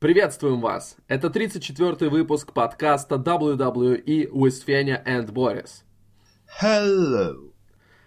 Приветствуем вас! Это 34-й выпуск подкаста WWE with Fenya and Boris. Hello!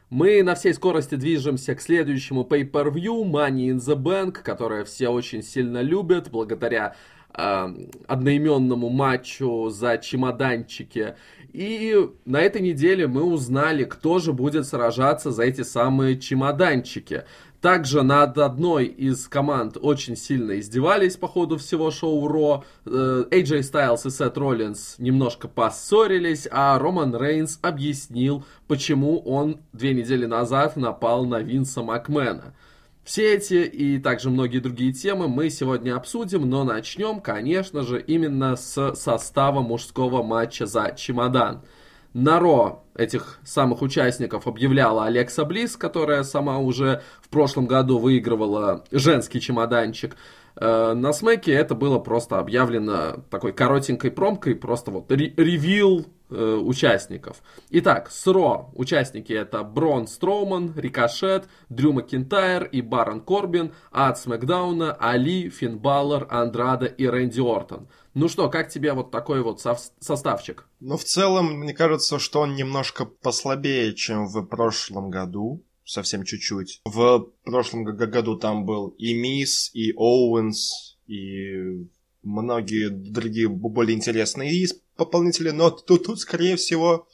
Мы на всей скорости движемся к следующему pay-per-view Money in the Bank, которое все очень сильно любят благодаря э, одноименному матчу за чемоданчики. И на этой неделе мы узнали, кто же будет сражаться за эти самые чемоданчики. Также над одной из команд очень сильно издевались по ходу всего шоу Ро. AJ Styles и Сет Роллинс немножко поссорились, а Роман Рейнс объяснил, почему он две недели назад напал на Винса Макмена. Все эти и также многие другие темы мы сегодня обсудим, но начнем, конечно же, именно с состава мужского матча за чемодан. На Ро этих самых участников объявляла Алекса Близ, которая сама уже в прошлом году выигрывала женский чемоданчик. Э, на Смеке это было просто объявлено такой коротенькой промкой, просто вот ревил э, участников. Итак, с Ро участники это Брон Строуман, Рикошет, Дрю Макинтайр и Барон Корбин, а от Смакдауна Али, Финн Баллар, Андрада и Рэнди Ортон. Ну что, как тебе вот такой вот составчик? Ну, в целом, мне кажется, что он немножко послабее, чем в прошлом году. Совсем чуть-чуть. В прошлом году там был и Мисс, и Оуэнс, и многие другие более интересные исполнители, но тут, тут скорее всего,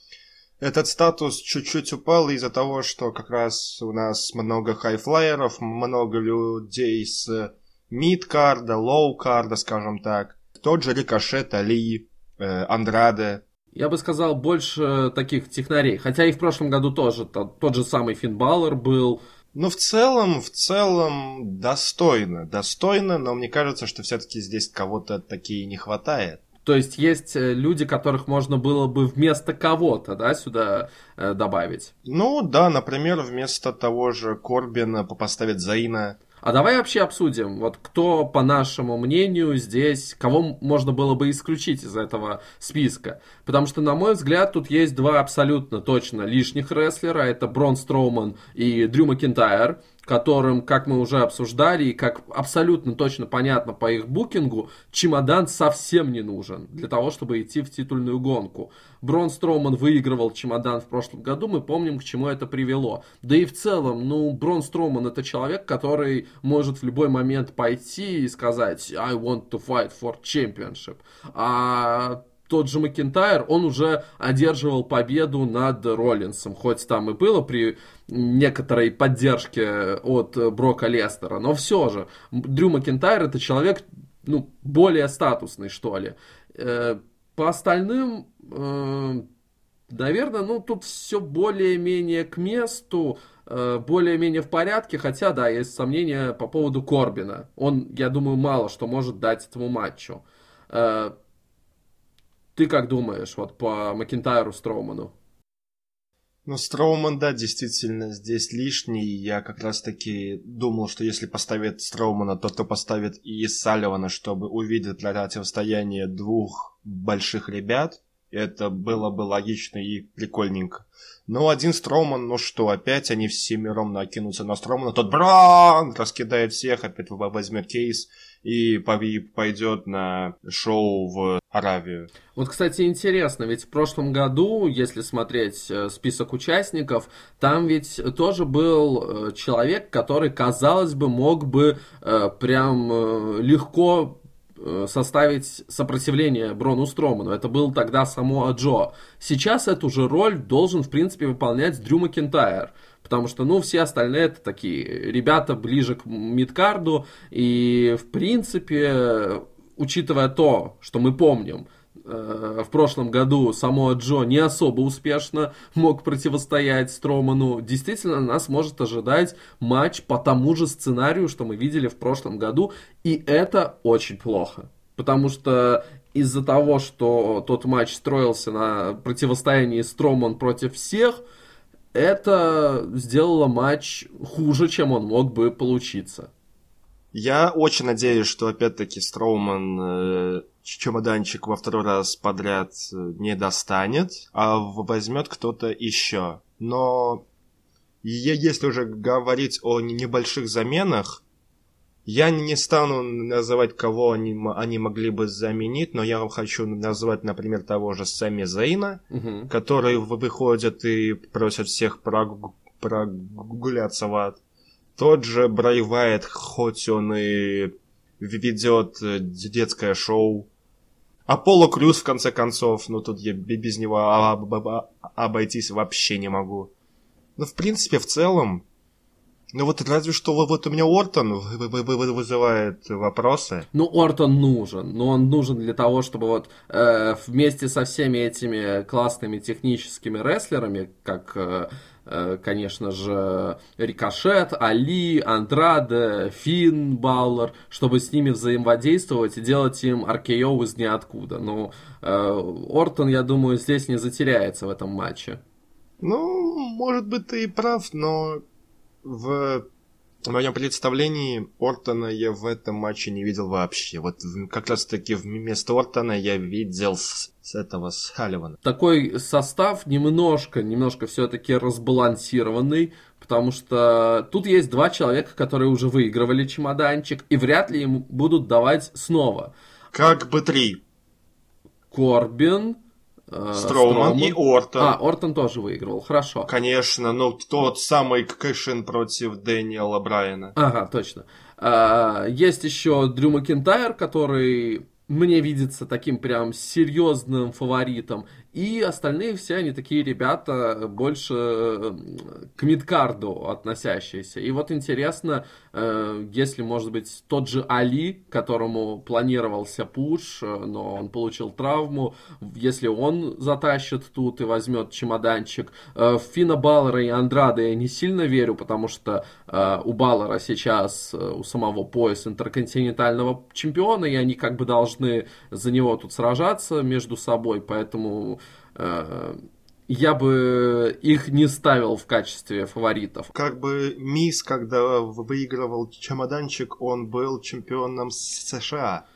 этот статус чуть-чуть упал из-за того, что как раз у нас много high-flyer ов, много людей с mid-card а, low-card а, скажем так. Тот же Рикошет, Али, э, Андраде. Я бы сказал, больше таких технарей. Хотя и в прошлом году тоже тот, тот же самый Финн Балор был. Ну, в целом, в целом, достойно. Достойно, но мне кажется, что все-таки здесь кого-то такие не хватает. То есть есть э, люди, которых можно было бы вместо кого-то, да, сюда э, добавить? Ну, да, например, вместо того же Корбина поставить Заина. А давай вообще обсудим, вот кто, по нашему мнению, здесь, кого можно было бы исключить из этого списка. Потому что, на мой взгляд, тут есть два абсолютно точно лишних рестлера. Это Брон Строуман и Дрю Макинтайр которым, как мы уже обсуждали, и как абсолютно точно понятно по их букингу, чемодан совсем не нужен для того, чтобы идти в титульную гонку. Брон Строуман выигрывал чемодан в прошлом году, мы помним, к чему это привело. Да и в целом, ну, Брон Строуман это человек, который может в любой момент пойти и сказать «I want to fight for championship». А тот же Макентайр, он уже одерживал победу над Роллинсом, хоть там и было при некоторой поддержке от Брока Лестера, но все же, Дрю Макентайр это человек, ну, более статусный, что ли. Э, по остальным, э, наверное, ну, тут все более-менее к месту, э, более-менее в порядке, хотя, да, есть сомнения по поводу Корбина. Он, я думаю, мало что может дать этому матчу. Ты как думаешь, вот по Макинтайру Строуману? Ну, Строуман, да, действительно, здесь лишний. Я как раз-таки думал, что если поставит Строумана, то то поставит и Салливана, чтобы увидеть противостояние двух больших ребят. Это было бы логично и прикольненько. Но один Строуман, ну что, опять они все миром накинутся на Строумана. Тот Бран раскидает всех, опять возьмет кейс и пойдет на шоу в Аравию. Вот, кстати, интересно, ведь в прошлом году, если смотреть э, список участников, там ведь тоже был э, человек, который, казалось бы, мог бы э, прям легко составить сопротивление Брону Строману. Это был тогда само Джо. Сейчас эту же роль должен, в принципе, выполнять Дрю Макентайр. Потому что, ну, все остальные это такие ребята ближе к мидкарду. И, в принципе, учитывая то, что мы помним, э, в прошлом году само Джо не особо успешно мог противостоять Строману. Действительно, нас может ожидать матч по тому же сценарию, что мы видели в прошлом году. И это очень плохо. Потому что из-за того, что тот матч строился на противостоянии Строман против всех – это сделало матч хуже, чем он мог бы получиться. Я очень надеюсь, что опять-таки Строуман э, чемоданчик во второй раз подряд э, не достанет, а возьмет кто-то еще. Но если уже говорить о небольших заменах, Я не стану называть, кого они, они могли бы заменить, но я хочу назвать, например, того же Сами Зейна, Мгм. который выходит и просят всех прогу- прогуляться в ад. Тот же Брай Вайт, хоть он и ведет э, детское шоу. Аполло Крюс, в конце концов, ну тут я бе- без него об- об- обойтись вообще не могу. Ну, в принципе, в целом, ну вот разве что вот- у меня Ортон вы- вы- вы- вызывает вопросы. Ну, Ортон нужен, но он нужен для того, чтобы вот э, вместе со всеми этими классными техническими рестлерами, как, э, конечно же, Рикошет, Али, Андраде, Финн, Баллар, чтобы с ними взаимодействовать и делать им RKO из ниоткуда. Ну, э, Ортон, я думаю, здесь не затеряется в этом матче. Ну, может быть, ты и прав, но в моем представлении Ортона я в этом матче не видел вообще. Вот в- как раз таки вместо Ортона я видел с, с этого Салливана. такой состав немножко, немножко все-таки разбалансированный, потому что тут есть два человека, которые уже выигрывали чемоданчик, и вряд ли им будут давать снова. Как бы три. Корбин, э, Строуман и Ортон. А, Ортон тоже выигрывал, хорошо. Конечно, ну тот самый кэшин против Дэниела Брайана. Ага, точно. А, есть еще Дрю Макинтайр, который мне видится таким прям серьезным фаворитом. И остальные все они такие ребята больше э, к мидкарду относящиеся. И вот интересно, э, если, может быть, тот же Али, которому планировался пуш, э, но он получил травму, если он затащит тут и возьмет чемоданчик. Э, В Фина Баллера и Андрада я не сильно верю, потому что э, у Баллера сейчас э, у самого пояс интерконтинентального чемпиона, и они как бы должны за него тут сражаться между собой, поэтому э, я бы их не ставил в качестве фаворитов. Как бы Мисс, когда выигрывал чемоданчик, он был чемпионом США.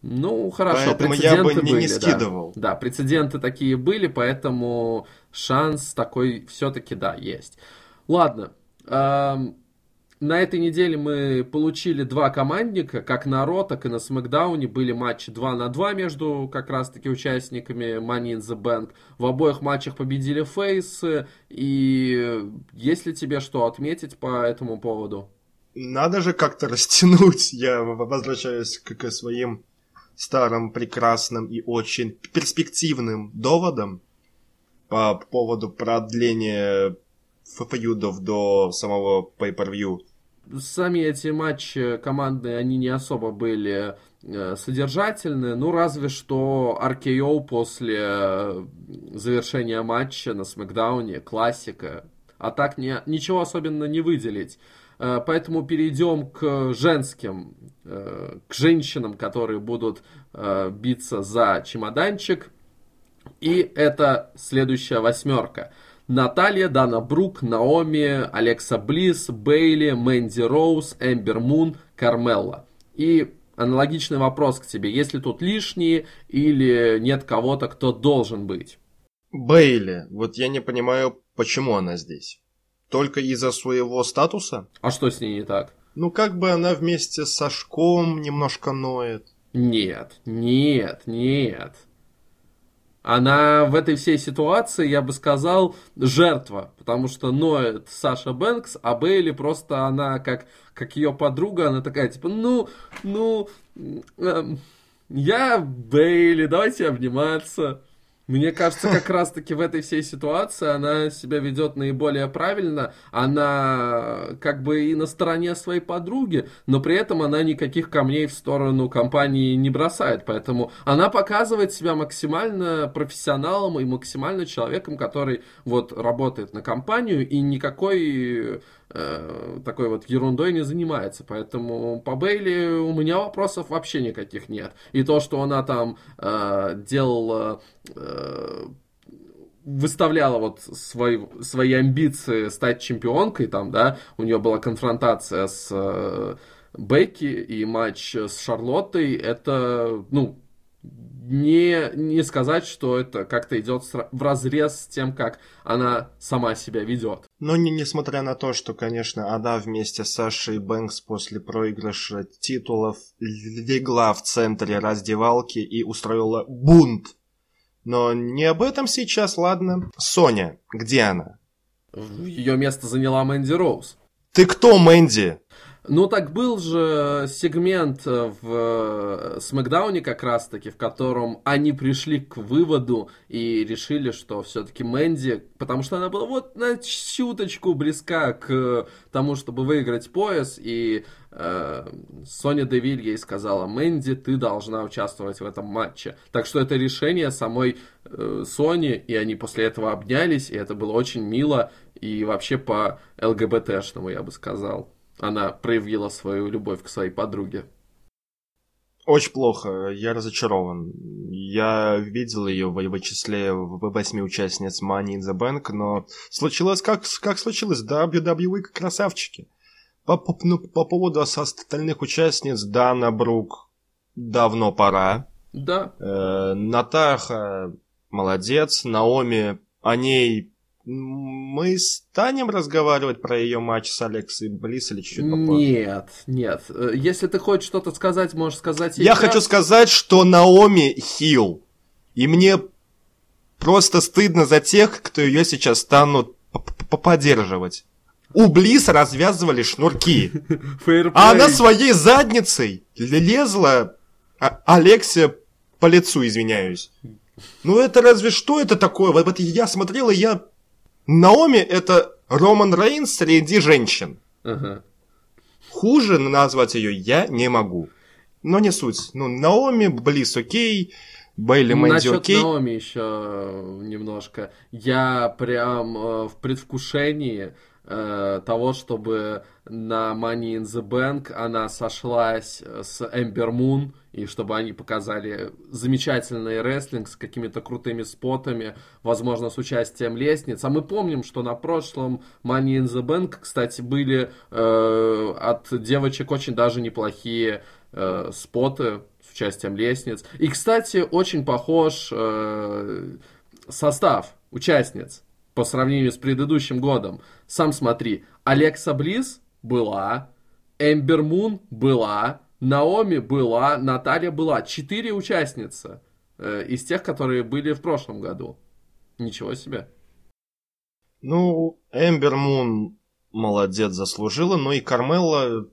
Ну, хорошо, Поэтому я бы прецеденты не, не были, да. скидывал. Да, прецеденты такие были, поэтому шанс такой все-таки, да, есть. Ладно, эм, на этой неделе мы получили два командника, как на Ро, так и на Смакдауне. Были матчи 2 на 2 между как раз-таки участниками Money in the Bank. В обоих матчах победили фейсы. И есть ли тебе что отметить по этому поводу? Надо же как-то растянуть. Я возвращаюсь к, к своим старым, прекрасным и очень перспективным доводам по поводу продления фьюдов до самого pay-per-view. Сами эти матчи командные, они не особо были э, содержательны, ну разве что RKO после э, завершения матча на Смакдауне, классика. А так не, ничего особенно не выделить. Э, Поэтому перейдем к женским, к женщинам, которые будут биться за чемоданчик. И это следующая восьмерка. Наталья, Дана Брук, Наоми, Алекса Близ, Бейли, Мэнди Роуз, Эмбер Мун, Кармелла. И аналогичный вопрос к тебе. Есть ли тут лишние или нет кого-то, кто должен быть? Бейли. Вот я не понимаю, почему она здесь. Только из-за своего статуса? А что с ней не так? Ну, как бы она вместе с Сашком немножко ноет. Нет, нет, нет. Она в этой всей ситуации, я бы сказал, жертва, потому что ноет Саша Бэнкс, а Бейли просто она как, как ее подруга, она такая типа, ну, ну, эм, я Бейли, давайте обниматься. Мне кажется, как раз-таки в этой всей ситуации она себя ведет наиболее правильно. Она как бы и на стороне своей подруги, но при этом она никаких камней в сторону компании не бросает. Поэтому она показывает себя максимально профессионалом и максимально человеком, который вот работает на компанию и никакой э, такой вот ерундой не занимается. Поэтому по Бейли у меня вопросов вообще никаких нет. И то, что она там э, делала э, выставляла вот свои, свои амбиции стать чемпионкой, там, да, у нее была конфронтация с э, Бекки и матч с Шарлоттой, это, ну, не, не сказать, что это как-то идет в разрез с тем, как она сама себя ведет. Но не, несмотря на то, что, конечно, она вместе с Сашей Бэнкс после проигрыша титулов легла в центре раздевалки и устроила бунт. Но не об этом сейчас, ладно. Соня, где она? Ее место заняла Мэнди Роуз. Ты кто, Мэнди? Ну, так был же сегмент э, в э, Смакдауне как раз-таки, в котором они пришли к выводу и решили, что все-таки Мэнди, потому что она была вот на чуточку близка к тому, чтобы выиграть пояс, и э, Соня Девиль ей сказала, Мэнди, ты должна участвовать в этом матче. Так что это решение самой э, Сони, и они после этого обнялись, и это было очень мило, и вообще по ЛГБТшному, я бы сказал она проявила свою любовь к своей подруге. Очень плохо, я разочарован. Я видел ее в, в числе восьми участниц Money in the Bank, но случилось как, как случилось, WWE красавчики. По, по, ну, по поводу остальных участниц, Дана Брук, давно пора. Да. Э, Натаха, молодец. Наоми, о ней мы станем разговаривать про ее матч с Алексой Близ или чуть-чуть попозже? Нет, нет. Э, если ты хочешь что-то сказать, можешь сказать. Я хочу сказать, что Наоми хил. И мне просто стыдно за тех, кто ее сейчас станут поддерживать. У Близ развязывали шнурки. А она своей задницей лезла а Алексия по лицу, извиняюсь. Ну это разве что это такое? Вот я смотрел, и я Наоми это Роман Рейнс среди женщин. Ага. Хуже назвать ее я не могу. Но не суть. Ну, Наоми, Близ окей, Бейли Мэнди окей. Наоми еще немножко. Я прям э, в предвкушении э, того, чтобы на Money in the Bank она сошлась с Эмбер Мун, и чтобы они показали замечательный рестлинг с какими-то крутыми спотами, возможно, с участием лестниц. А мы помним, что на прошлом Money in the Bank, кстати, были э, от девочек очень даже неплохие э, споты с участием лестниц. И, кстати, очень похож э, состав участниц по сравнению с предыдущим годом. Сам смотри, Алекса Близ была, Эмбер Мун была, Наоми была, Наталья была. Четыре участницы э, из тех, которые были в прошлом году. Ничего себе. Ну, Эмбер Мун молодец, заслужила, но и Кармела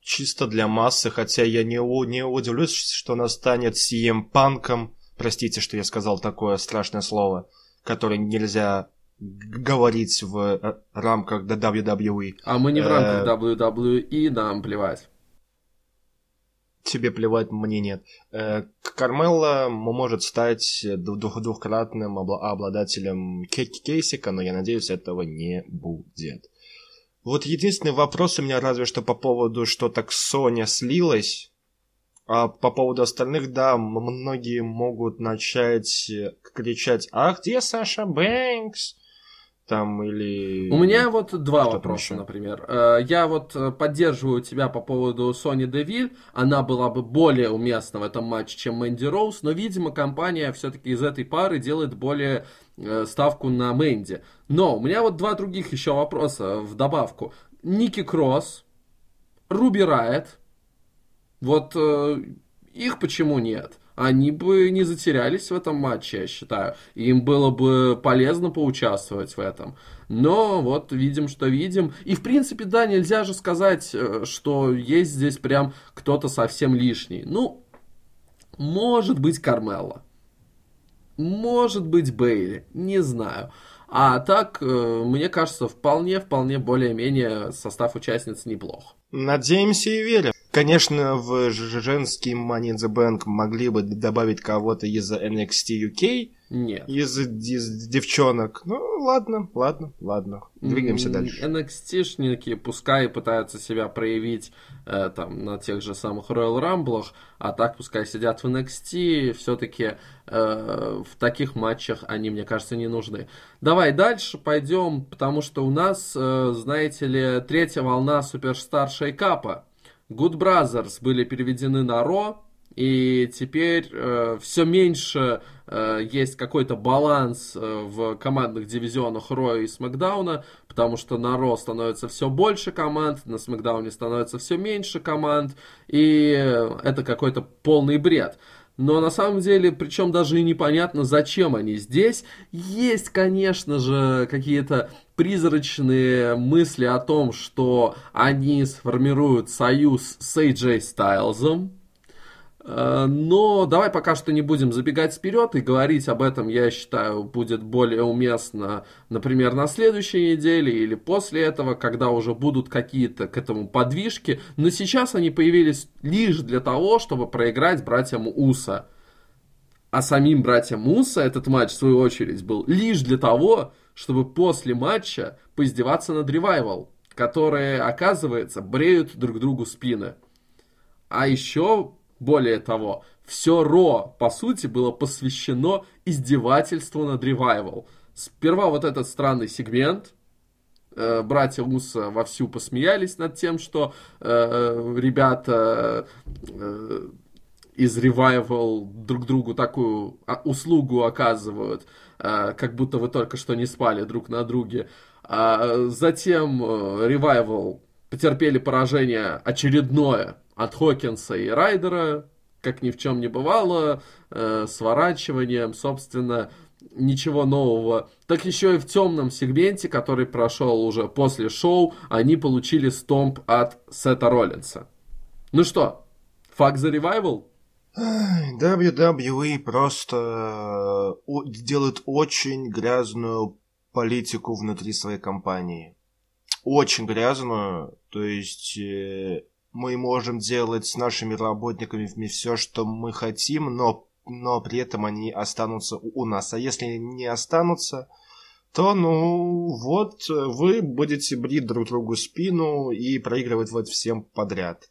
чисто для массы, хотя я не, не удивлюсь, что она станет CM Панком, простите, что я сказал такое страшное слово, которое нельзя говорить в э, рамках WWE. А мы не в рамках э, WWE, нам плевать. Тебе плевать, мне нет. Э, Кармелла может стать двух двухкратным обладателем кейсика, но я надеюсь, этого не будет. Вот единственный вопрос у меня разве что по поводу, что так Соня слилась. А по поводу остальных, да, многие могут начать кричать «А где Саша Бэнкс?» там или... У меня вот два вопроса, например. Э, я вот э, поддерживаю тебя по поводу Сони Девиль. Она была бы более уместна в этом матче, чем Мэнди Роуз, но, видимо, компания все-таки из этой пары делает более э, ставку на Мэнди. Но у меня вот два других еще вопроса в добавку. Ники Кросс, Руби Райт. Вот их почему нет? они бы не затерялись в этом матче, я считаю. Им было бы полезно поучаствовать в этом. Но вот видим, что видим. И в принципе, да, нельзя же сказать, э, что есть здесь прям кто-то совсем лишний. Ну, может быть Кармелла. Может быть Бейли. Не знаю. А так, э, мне кажется, вполне-вполне более-менее состав участниц неплох. Надеемся и верим. Конечно, в женский Money in the Bank могли бы добавить кого-то из NXT UK. Нет. Из, из девчонок. Ну, ладно, ладно, ладно. Двигаемся дальше. NXT-шники пускай пытаются себя проявить э, там на тех же самых Royal Rumble, а так пускай сидят в NXT. Все-таки э, в таких матчах они, мне кажется, не нужны. Давай дальше пойдем, потому что у нас, э, знаете ли, третья волна суперстар шейкапа. Good Brothers были переведены на Ро, и теперь э, все меньше э, есть какой-то баланс э, в командных дивизионах Роя и Смакдауна, потому что на Ро становится все больше команд, на Смакдауне становится все меньше команд, и это какой-то полный бред. Но на самом деле, причем даже и непонятно, зачем они здесь. Есть, конечно же, какие-то призрачные мысли о том, что они сформируют союз с AJ Стайлзом. Э, но давай пока что не будем забегать вперед и говорить об этом, я считаю, будет более уместно, например, на следующей неделе или после этого, когда уже будут какие-то к этому подвижки. Но сейчас они появились лишь для того, чтобы проиграть братьям Уса. А самим братьям Уса этот матч, в свою очередь, был лишь для того, чтобы после матча поиздеваться над Ревайвал, которые, оказывается, бреют друг другу спины. А еще более того, все Ро, по сути, было посвящено издевательству над Ревайвал. Сперва вот этот странный сегмент, э, братья Уса вовсю посмеялись над тем, что э, э ребята э, из Ревайвал друг другу такую а, услугу оказывают, э, как будто вы только что не спали друг на друге. А затем Ревайвал потерпели поражение очередное от Хокинса и Райдера, как ни в чем не бывало, э, сворачиванием, собственно, ничего нового. Так еще и в темном сегменте, который прошел уже после шоу, они получили стомп от Сета Роллинса. Ну что, факт за ревайвал? WWE просто э, делает очень грязную политику внутри своей компании. Очень грязную. То есть э, мы можем делать с нашими работниками все, что мы хотим, но, но при этом они останутся у нас. А если не останутся, то, ну, вот, вы будете брить друг другу спину и проигрывать вот всем подряд.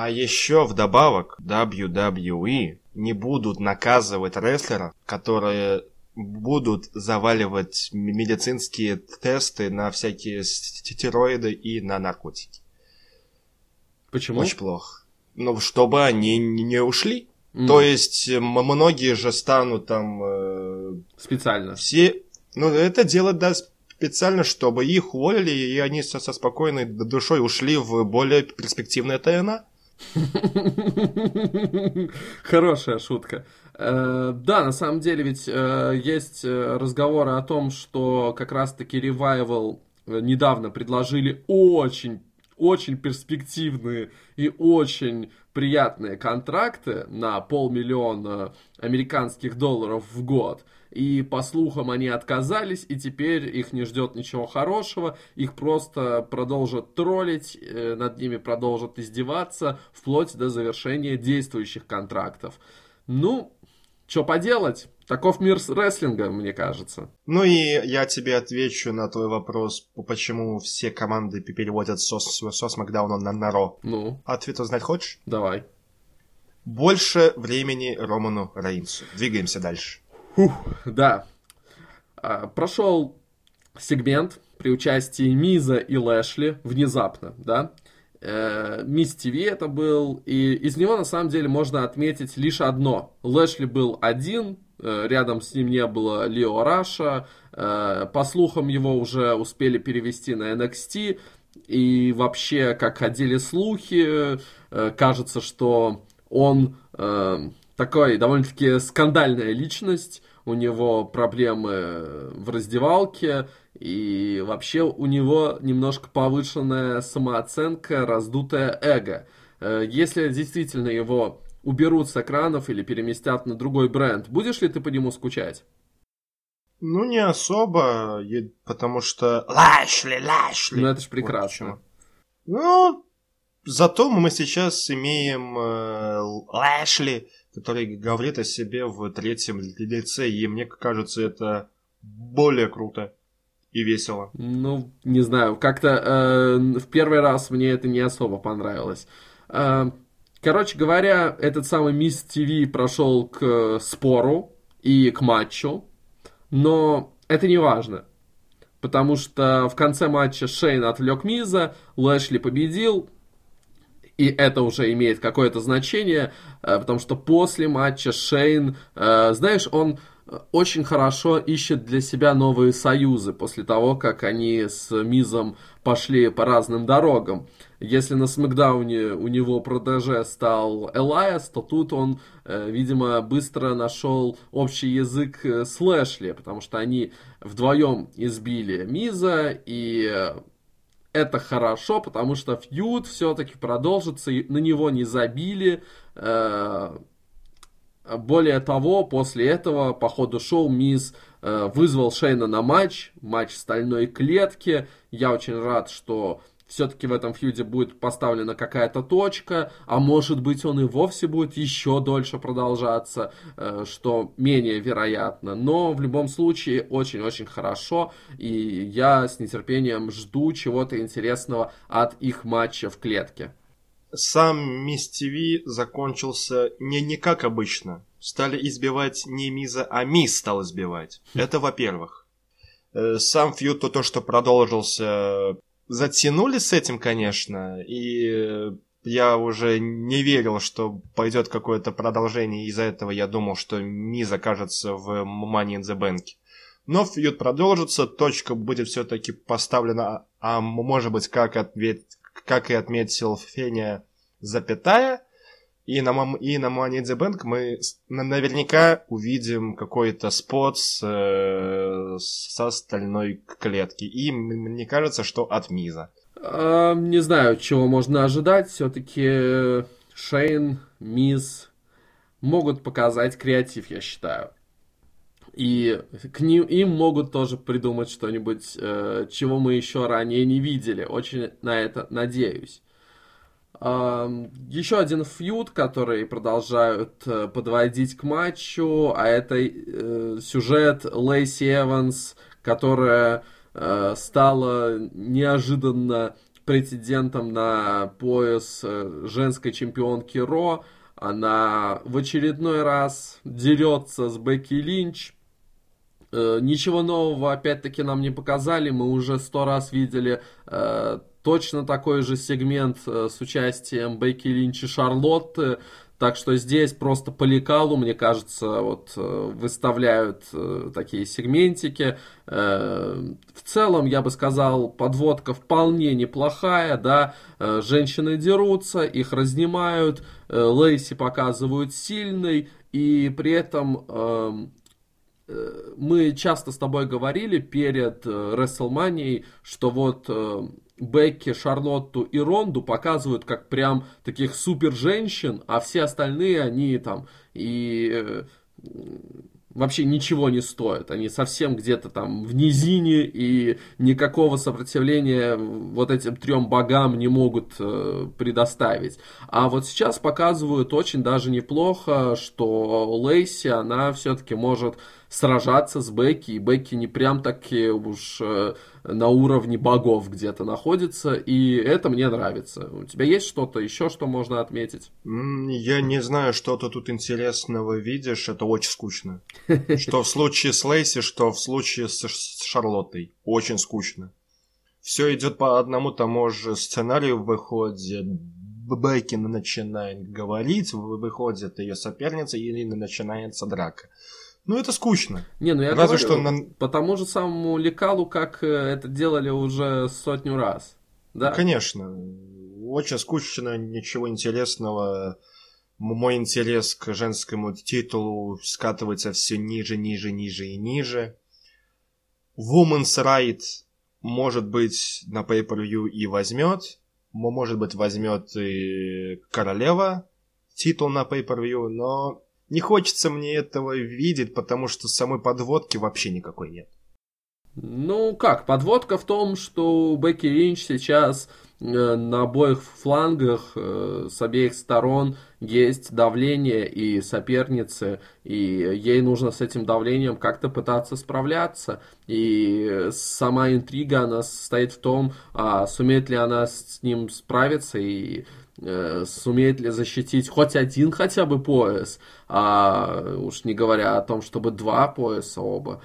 А еще вдобавок WWE не будут наказывать рестлеров, которые будут заваливать медицинские тесты на всякие стероиды и на наркотики. Почему? Очень плохо. Ну, чтобы они не ушли. Mm. То есть многие же станут там... Э, Специально. Все... Ну, это делать, да, специально, чтобы их уволили, и они со, со спокойной душой ушли в более перспективное ТНА. Хорошая шутка. Э, да, на самом деле ведь э, есть э, разговоры о том, что как раз-таки Revival недавно предложили очень очень перспективные и очень приятные контракты на полмиллиона американских долларов в год. И по слухам они отказались, и теперь их не ждет ничего хорошего, их просто продолжат троллить, э, над ними продолжат издеваться, вплоть до завершения действующих контрактов. Ну, что поделать? Таков мир рестлинга, мне кажется. Ну и я тебе отвечу на твой вопрос, почему все команды переводят со, со Смакдауна на, на Ро. Ну? Ответ узнать хочешь? Давай. Больше времени Роману Рейнсу. Двигаемся дальше. Фух, да. А, прошел сегмент при участии Миза и Лэшли внезапно, да. Э, Мисс ТВ это был, и из него на самом деле можно отметить лишь одно. Лэшли был один, Э, рядом с ним не было Лео Раша. Э, по слухам, его уже успели перевести на NXT. И вообще, как ходили слухи, кажется, что он такой довольно-таки скандальная личность. У него проблемы в раздевалке. И вообще у него немножко повышенная самооценка, раздутое эго. Если действительно его уберут с экранов или переместят на другой бренд, будешь ли ты по нему скучать? Ну, не особо, потому что... Лэшли, Лэшли! Ну, это ж прекрасно. Вот ну, зато мы сейчас имеем э, Лэшли, который говорит о себе в третьем лице, и мне кажется, это более круто и весело. Ну, не знаю, как-то э, в первый раз мне это не особо понравилось. Э, Короче говоря, этот самый Мисс ТВ прошел к спору и к матчу, но это не важно. Потому что в конце матча Шейн отвлек Миза, Лэшли победил, И это уже имеет какое-то значение, э, потому что после матча Шейн, э, знаешь, он очень хорошо ищет для себя новые союзы после того, как они с Мизом пошли по разным дорогам. Если на Смакдауне у него протеже стал Элайас, то тут он, э, видимо, быстро нашел общий язык с Лэшли, потому что они вдвоем избили Миза, и это хорошо, потому что фьюд все-таки продолжится, на него не забили. Э, более того, после этого по ходу шоу Мисс э, вызвал Шейна на матч, матч стальной клетки. Я очень рад, что все-таки в этом фьюде будет поставлена какая-то точка, а может быть он и вовсе будет еще дольше продолжаться, э, что менее вероятно. Но в любом случае очень-очень хорошо, и я с нетерпением жду чего-то интересного от их матча в клетке. Сам Мисс ТВ закончился не, не как обычно. Стали избивать не Миза, а Мисс стал избивать. Это во-первых. Э, сам фьюд, то, то, что продолжился затянули с этим, конечно, и я уже не верил, что пойдет какое-то продолжение, из-за этого я думал, что Миз окажется в Money in the Bank. Но фьюд продолжится, точка будет все-таки поставлена, а может быть, как, ответ, как и отметил Феня, запятая, и на, и на Money in the Bank мы наверняка увидим какой-то спот с, э, со стальной клетки. И мне кажется, что от Миза. А, не знаю, чего можно ожидать. Все-таки э, Шейн, Миз могут показать креатив, я считаю. И к ним, им могут тоже придумать что-нибудь, э, чего мы еще ранее не видели. Очень на это надеюсь. Еще один фьюд, который продолжают э, подводить к матчу, а это э, сюжет Лейси Эванс, которая э, стала неожиданно претендентом на пояс женской чемпионки Ро. Она в очередной раз дерется с Бекки Линч. Ничего нового опять-таки нам не показали. Мы уже сто раз видели точно такой же сегмент э, с участием Бейки Линч и Шарлотты. Так что здесь просто по лекалу, мне кажется, вот э, выставляют э, такие сегментики. В целом, я бы сказал, подводка вполне неплохая, да. Женщины дерутся, их разнимают, Лейси показывают сильный, и при этом эм, мы часто с тобой говорили перед WrestleMania, что вот Бекки, Шарлотту и Ронду показывают как прям таких супер женщин, а все остальные они там и э, вообще ничего не стоят. Они совсем где-то там в низине и никакого сопротивления вот этим трем богам не могут э, предоставить. А вот сейчас показывают очень даже неплохо, что Лейси, она все-таки может сражаться с Бекки, и Бекки не прям таки уж э, на уровне богов где-то находится, и это мне нравится. У тебя есть что-то еще, что можно отметить? Я не знаю, что ты тут интересного видишь, это очень скучно. Что в случае с Лейси, что в случае с Шарлоттой. Очень скучно. Все идет по одному тому же сценарию, выходит Бекин начинает говорить, выходит ее соперница и начинается драка. Ну, это скучно. Не, ну я Разве говорю, что на... по тому же самому лекалу, как э, это делали уже сотню раз. Да? Ну, конечно. Очень скучно, ничего интересного. Мой интерес к женскому титулу скатывается все ниже, ниже, ниже и ниже. Woman's Right, может быть, на Pay-Per-View и возьмет. Может быть, возьмет и королева титул на Pay-Per-View, но не хочется мне этого видеть, потому что самой подводки вообще никакой нет. Ну как, подводка в том, что Бекки Линч сейчас э, на обоих флангах э, с обеих сторон есть давление и соперницы, и ей нужно с этим давлением как-то пытаться справляться. И сама интрига, она состоит в том, а сумеет ли она с ним справиться и сумеет ли защитить хоть один хотя бы пояс, а уж не говоря о том, чтобы два пояса оба.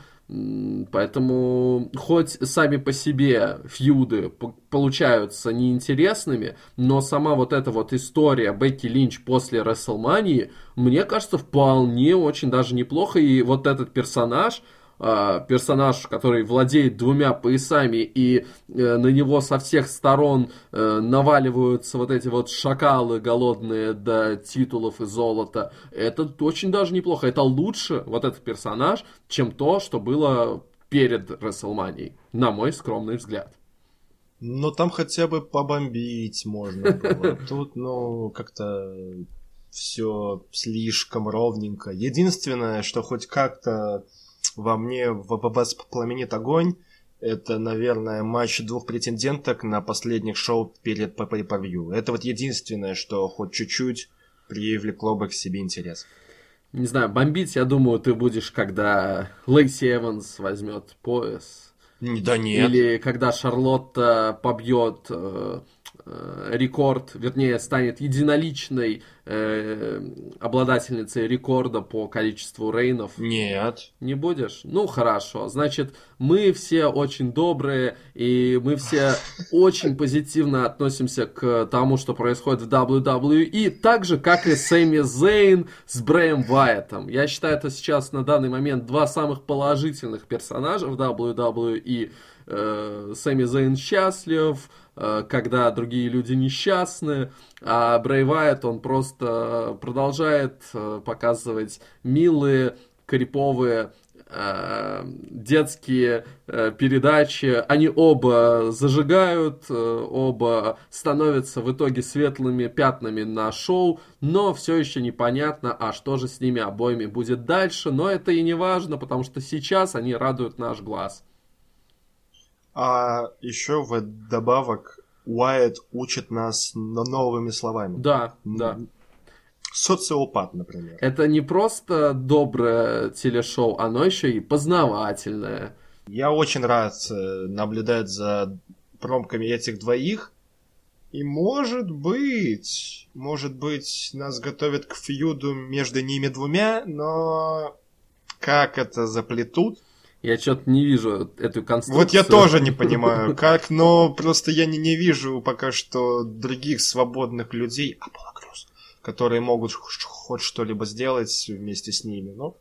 Поэтому хоть сами по себе фьюды получаются неинтересными, но сама вот эта вот история Бекки Линч после Рестлмании, мне кажется, вполне очень даже неплохо. И вот этот персонаж, персонаж, который владеет двумя поясами, и э, на него со всех сторон э, наваливаются вот эти вот шакалы голодные до титулов и золота, это очень даже неплохо. Это лучше, вот этот персонаж, чем то, что было перед Расселманией, на мой скромный взгляд. Ну, там хотя бы побомбить можно было. Тут, ну, как-то все слишком ровненько. Единственное, что хоть как-то во мне воспламенит огонь, это, наверное, матч двух претенденток на последних шоу перед pay Это вот единственное, что хоть чуть-чуть привлекло бы к себе интерес. Не знаю, бомбить, я думаю, ты будешь, когда Лейси Эванс возьмет пояс. Да нет. Или когда Шарлотта побьет Э, рекорд, вернее, станет единоличной э, обладательницей рекорда по количеству рейнов? Нет. Не будешь? Ну, хорошо. Значит, мы все очень добрые, и мы все очень позитивно относимся к тому, что происходит в WWE, так же, как и Сэмми Зейн с Брэем Вайетом. Я считаю, это сейчас на данный момент два самых положительных персонажа в WWE. Э, Сэмми Зейн счастлив, Э, когда другие люди несчастны, а Брэй Вайт, он просто продолжает э, показывать милые, криповые э, детские передачи, они оба зажигают, оба становятся в итоге светлыми пятнами на шоу, но все еще непонятно, а что же с ними обоими будет дальше, но это и не важно, потому что сейчас они радуют наш глаз. А еще в добавок Уайт учит нас новыми словами. Да, да. Социопат, например. Это не просто доброе телешоу, оно еще и познавательное. Я очень рад э, наблюдать за промками этих двоих. И может быть, может быть, нас готовят к фьюду между ними двумя, но как это заплетут, я что-то не вижу эту конструкцию. Вот я тоже не понимаю, как, но просто я не, не вижу пока что других свободных людей, Аполло Крюс, которые могут хоть что-либо сделать вместе с ними. Но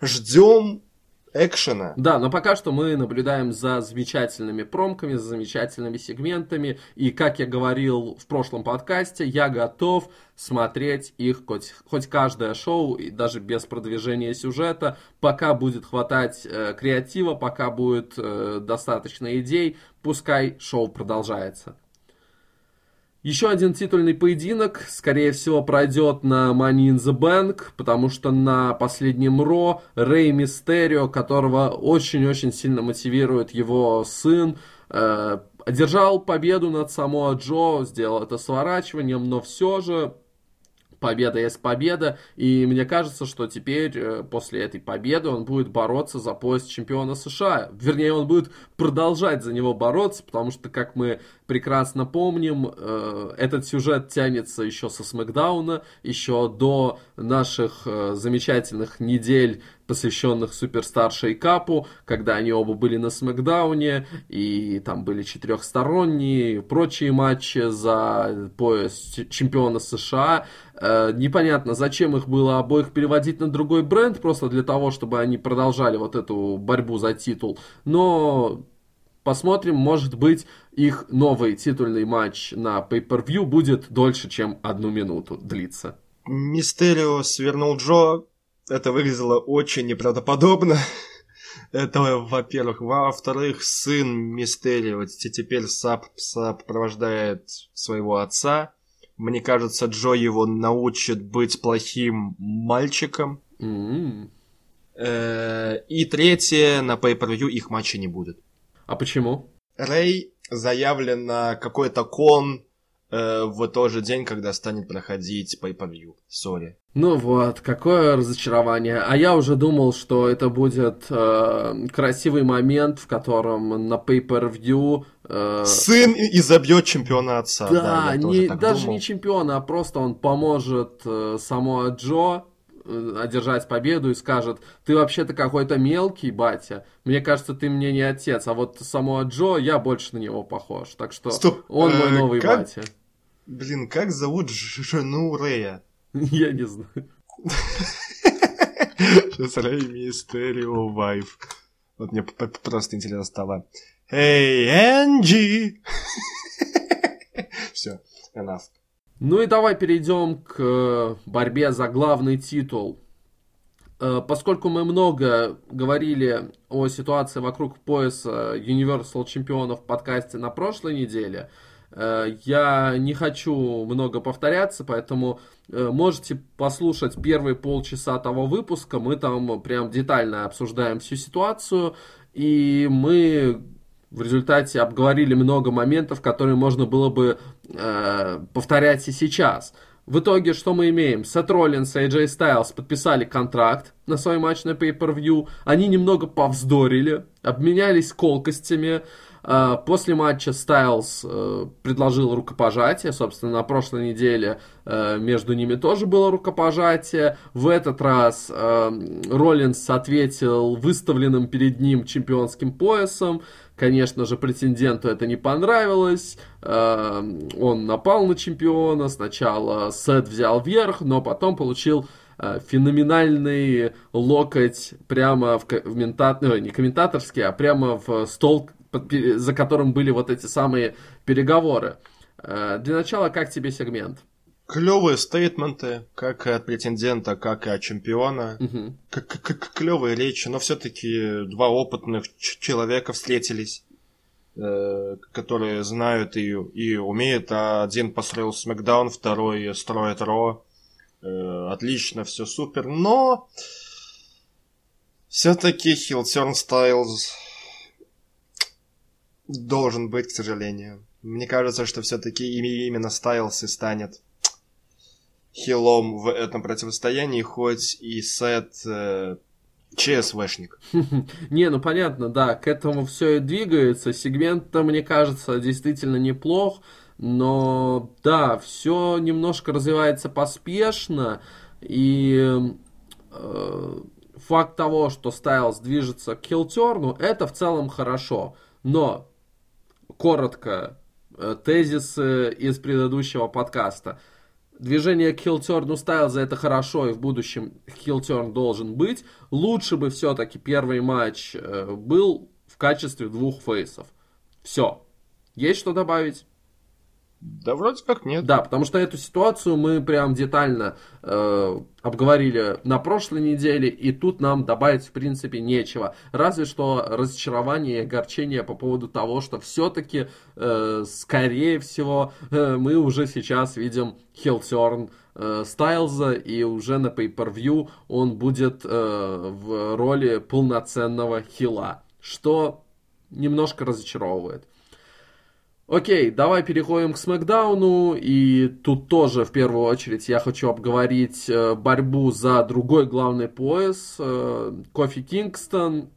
ждем экшена. Да, но пока что мы наблюдаем за замечательными промками, за замечательными сегментами. И, как я говорил в прошлом подкасте, я готов смотреть их хоть, хоть каждое шоу, и даже без продвижения сюжета, пока будет хватать э, креатива, пока будет э, достаточно идей, пускай шоу продолжается. Еще один титульный поединок, скорее всего, пройдет на Money in the Bank, потому что на последнем Ро Рэй Мистерио, которого очень-очень сильно мотивирует его сын, э, одержал победу над Самоа Джо, сделал это сворачиванием, но все же победа есть победа, и мне кажется, что теперь э, после этой победы он будет бороться за пояс чемпиона США. Вернее, он будет продолжать за него бороться, потому что, как мы прекрасно помним, э, этот сюжет тянется еще со Смакдауна, еще до наших э, замечательных недель посвященных Суперстар Шейкапу, когда они оба были на Смакдауне, и там были четырехсторонние прочие матчи за пояс чемпиона США. Э, непонятно, зачем их было обоих переводить на другой бренд, просто для того, чтобы они продолжали вот эту борьбу за титул. Но посмотрим, может быть, их новый титульный матч на Pay-Per-View будет дольше, чем одну минуту длиться. Мистерио свернул Джо, это выглядело очень неправдоподобно. Это, во-первых. Во-вторых, сын Мистерио теперь Сап сопровождает своего отца. Мне кажется, Джо его научит быть плохим мальчиком. Mm-hmm. И третье, на pay-per-view их матча не будет. А почему? Рэй заявлен на какой-то кон э, в тот же день, когда станет проходить pay-per-view. Сори. Ну вот, какое разочарование. А я уже думал, что это будет э, красивый момент, в котором на pay-per-view... Э... Сын изобьет чемпиона отца. Да, да не, даже думал. не чемпиона, а просто он поможет э, само Джо э, одержать победу и скажет, ты вообще-то какой-то мелкий, батя. Мне кажется, ты мне не отец, а вот само Джо, я больше на него похож. Так что Стоп, он мой э, новый как? батя. Блин, как зовут жену Рэя? Я не знаю. Сейчас Рэй Мистерио Вайф. Вот мне просто интересно стало. Эй, Энджи! Все, enough. Ну и давай перейдем к э, борьбе за главный титул. Э, Поскольку мы много говорили о ситуации вокруг пояса Universal чемпионов в подкасте на прошлой неделе, я не хочу много повторяться, поэтому э, можете послушать первые полчаса того выпуска. Мы там прям детально обсуждаем всю ситуацию, и мы в результате обговорили много моментов, которые можно было бы э, повторять и сейчас. В итоге, что мы имеем? Сет Роллинс и AJ Styles подписали контракт на свой матч на Pay-Per-View. Они немного повздорили, обменялись колкостями. Э, После матча Стайлз э, предложил рукопожатие. Собственно, на прошлой неделе э, между ними тоже было рукопожатие. В этот раз Роллинс ответил выставленным перед ним чемпионским поясом. Конечно же, претенденту это не понравилось. Он напал на чемпиона. Сначала Сет взял верх, но потом получил феноменальный локоть прямо в, ко- в мента- э, не комментаторский, а прямо в стол, под за которым были вот эти самые переговоры. Э, Для начала, как тебе сегмент? Клевые стейтменты, как и от претендента, как и от чемпиона. Мгм. Клевые речи, но все-таки два опытных человека встретились, э, которые знают и, и умеют. А один построил Смакдаун, второй строит Ро. Э, отлично, все супер. Но все-таки Хилтерн Стайлз должен быть, к сожалению. Мне кажется, что все-таки именно Стайлз и станет хилом в этом противостоянии, хоть и Сет э, ЧСВшник. Не, ну понятно, да, к этому все и двигается. Сегмент-то, мне кажется, действительно неплох, но да, все немножко развивается поспешно, и э, факт того, что Стайлз движется к хилтерну, это в целом хорошо. Но, коротко, э, тезисы из предыдущего подкаста. Движение к хилтерну Стайлза это хорошо, и в будущем хилтерн должен быть. Лучше бы все-таки первый матч э, был в качестве двух фейсов. Все. Есть что добавить? Да вроде как нет. Да, потому что эту ситуацию мы прям детально э, обговорили на прошлой неделе, и тут нам добавить в принципе нечего. Разве что разочарование и огорчение по поводу того, что все-таки, э, скорее всего, э, мы уже сейчас видим хилтерн э, Стайлза, и уже на Pay-Per-View он будет э, в роли полноценного хила, что немножко разочаровывает. Окей, давай переходим к Смакдауну, и тут тоже в первую очередь я хочу обговорить э, борьбу за другой главный пояс. Э, Кофи Кингстон,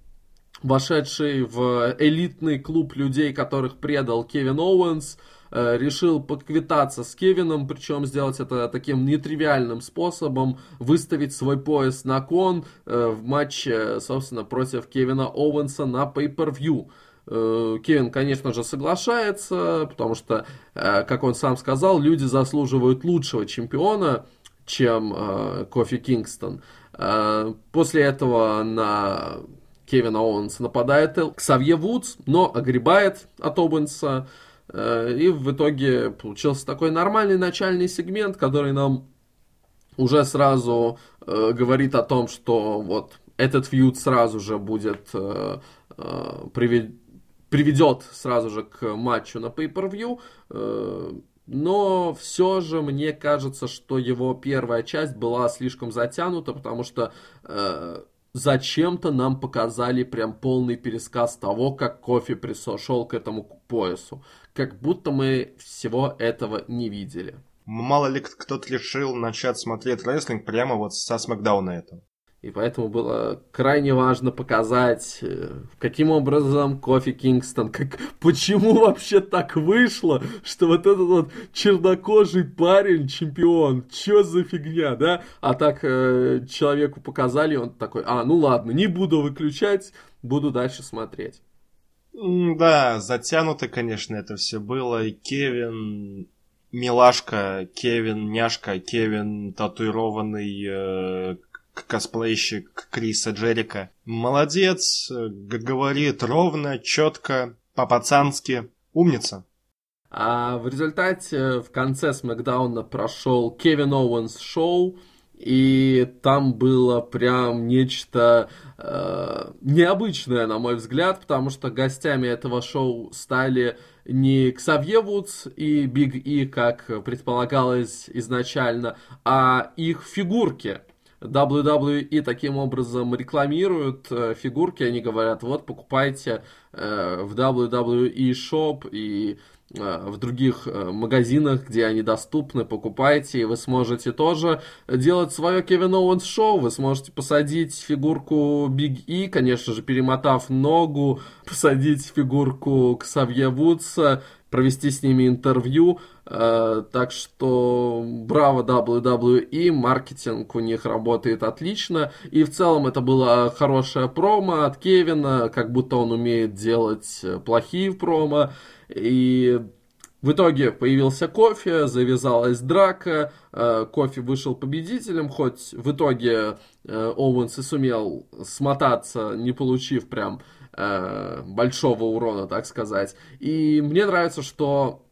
вошедший в элитный клуб людей, которых предал Кевин Оуэнс, э, решил поквитаться с Кевином, причем сделать это таким нетривиальным способом, выставить свой пояс на кон в матче, собственно, против Кевина Оуэнса на Pay-Per-View. Э, Кевин, конечно же, соглашается, потому что, э, как он сам сказал, люди заслуживают лучшего чемпиона, чем э, Кофи Кингстон. После этого на Кевина Оуэнса нападает Ксавье Вудс, но огребает от Оуэнса. И в итоге получился такой нормальный начальный сегмент, который нам уже сразу говорит о том, что вот этот фьюд сразу же будет э, э, привед- приведет сразу же к матчу на Pay-Per-View. Э, но все же мне кажется, что его первая часть была слишком затянута, потому что э, зачем-то нам показали прям полный пересказ того, как Кофи пришел к этому поясу. Как будто мы всего этого не видели. Мало ли кто-то решил начать смотреть рестлинг прямо вот со Смакдауна этого. И поэтому было крайне важно показать, э, каким образом Кофи Кингстон, как, почему вообще так вышло, что вот этот вот чернокожий парень чемпион, чё за фигня, да? А так э, человеку показали, он такой, а, ну ладно, не буду выключать, буду дальше смотреть. Да, затянуто, конечно, это все было. И Кевин милашка, Кевин няшка, Кевин татуированный э, косплейщик Криса Джерика. Молодец, говорит ровно, четко, по-пацански. Умница. А в результате в конце Смакдауна прошел Кевин Оуэнс шоу, и там было прям нечто э, необычное, на мой взгляд, потому что гостями этого шоу стали не Ксавье Вудс и Биг И, как предполагалось изначально, а их фигурки. WWE таким образом рекламируют э, фигурки, они говорят, вот покупайте э, в WWE Shop и в других э, магазинах, где они доступны, покупайте, и вы сможете тоже делать свое Kevin Owens Show, вы сможете посадить фигурку Биг И, конечно же, перемотав ногу, посадить фигурку Ксавье Вудса, провести с ними интервью. Э, так что браво WWE, маркетинг у них работает отлично. И в целом это было хорошее промо от Кевина, как будто он умеет делать плохие промо. И в итоге появился кофе, завязалась драка, э, кофе вышел победителем, хоть в итоге э, Оуэнс и сумел смотаться, не получив прям э, большого урона, так сказать. И мне нравится, что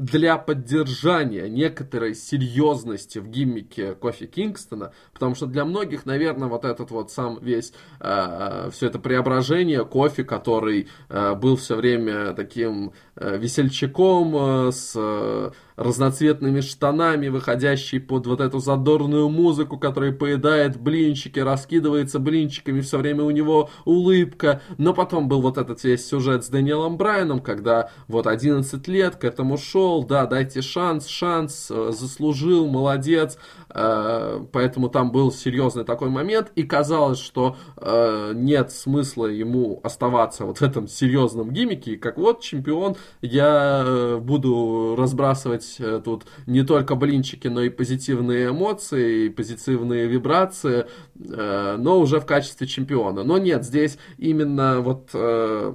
для поддержания некоторой серьезности в гиммике Кофи Кингстона, потому что для многих, наверное, вот этот вот сам весь, э, все это преображение Кофи, который э, был все время таким э, весельчаком э, с э, разноцветными штанами, выходящий под вот эту задорную музыку, которая поедает блинчики, раскидывается блинчиками, все время у него улыбка. Но потом был вот этот весь сюжет с Дэниелом Брайаном, когда вот 11 лет к этому шел, да, дайте шанс, шанс, э, заслужил, молодец. Э, поэтому там был серьезный такой момент, и казалось, что э, нет смысла ему оставаться вот в этом серьезном гиммике, как вот чемпион, я буду разбрасывать Э, тут не только блинчики, но и позитивные эмоции, и позитивные вибрации, э, но уже в качестве чемпиона. Но нет, здесь именно вот э,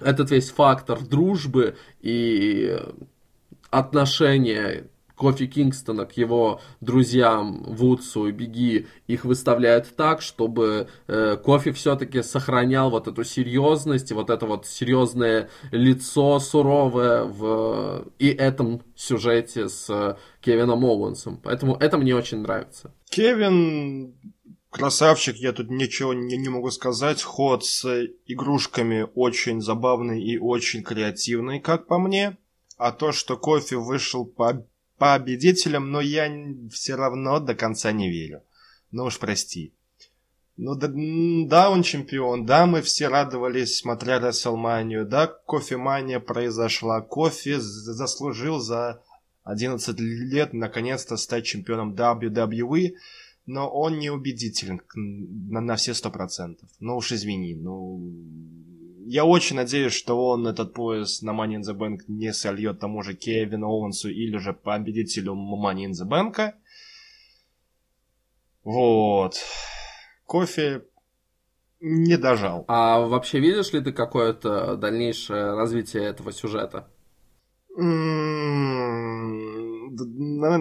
этот весь фактор дружбы и отношения Кофи Кингстона к его друзьям Вудсу и Беги их выставляют так, чтобы э, Кофи все-таки сохранял вот эту серьезность и вот это вот серьезное лицо суровое в и этом сюжете с Кевином Оуэнсом. Поэтому это мне очень нравится. Кевин красавчик, я тут ничего не, не могу сказать. Ход с игрушками очень забавный и очень креативный, как по мне. А то, что кофе вышел по победителем, но я все равно до конца не верю. Ну уж прости. Ну да, да, он чемпион, да, мы все радовались, смотря Расселманию, да, кофемания произошла, кофе заслужил за 11 лет наконец-то стать чемпионом WWE, но он не убедителен на, на все сто процентов. Ну уж извини, ну я очень надеюсь, что он этот пояс на Money in the Bank не сольет тому же Кевину Оуэнсу или же победителю Money in the Bank. Вот. Кофе не дожал. А вообще видишь ли ты какое-то дальнейшее развитие этого сюжета?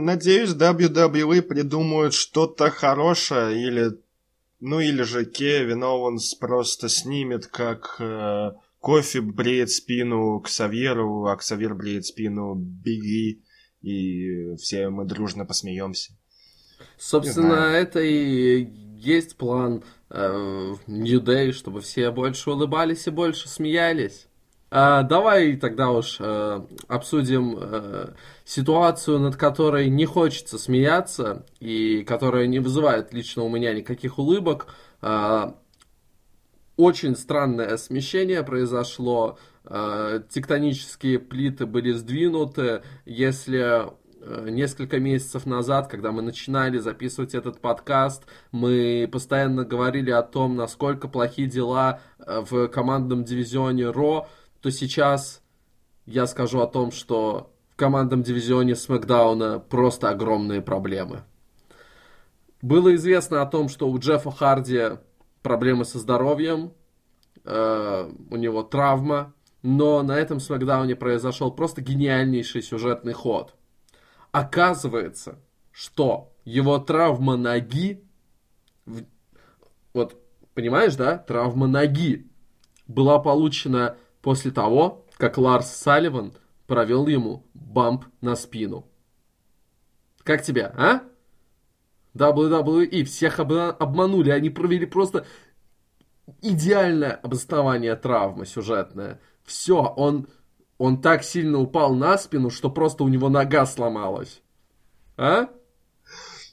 Надеюсь, WWE придумают что-то хорошее или ну или же Кевин Оуэнс просто снимет, как э, Кофе бреет спину к Савьеру, а Ксавьер бреет спину Беги, и все мы дружно посмеемся. Собственно, это и есть план э, New Day, чтобы все больше улыбались и больше смеялись. А, давай тогда уж э, обсудим э, ситуацию, над которой не хочется смеяться и которая не вызывает лично у меня никаких улыбок. А, очень странное смещение произошло. А, тектонические плиты были сдвинуты. Если э, несколько месяцев назад, когда мы начинали записывать этот подкаст, мы постоянно говорили о том, насколько плохие дела в командном дивизионе Ро, то сейчас я скажу о том, что в командном дивизионе Смакдауна просто огромные проблемы. Было известно о том, что у Джеффа Харди проблемы со здоровьем, э, у него травма, но на этом Смакдауне произошел просто гениальнейший сюжетный ход. Оказывается, что его травма ноги, вот понимаешь, да, травма ноги была получена после того, как Ларс Салливан провел ему бамп на спину. Как тебе, а? WWE всех обманули, они провели просто идеальное обоснование травмы сюжетное. Все, он, он так сильно упал на спину, что просто у него нога сломалась. А?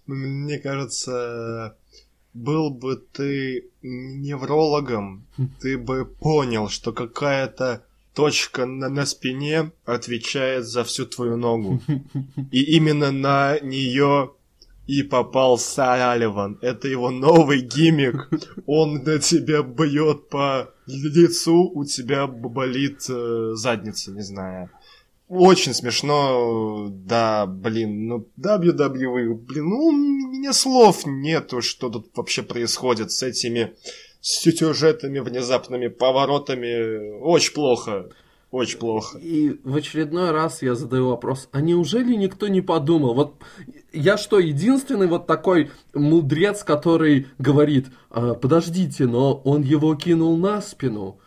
Мне кажется, был бы ты неврологом, ты бы понял, что какая-то точка на, на спине отвечает за всю твою ногу. И именно на нее и попал Салливан. Это его новый гиммик. Он на тебя бьет по лицу, у тебя болит э, задница, не знаю. Очень смешно, да, блин, ну, WWE, блин, ну, у меня слов нету, что тут вообще происходит с этими сюжетами, внезапными поворотами. Очень плохо. Очень плохо. И в очередной раз я задаю вопрос, а неужели никто не подумал? Вот я что, единственный вот такой мудрец, который говорит, а, подождите, но он его кинул на спину.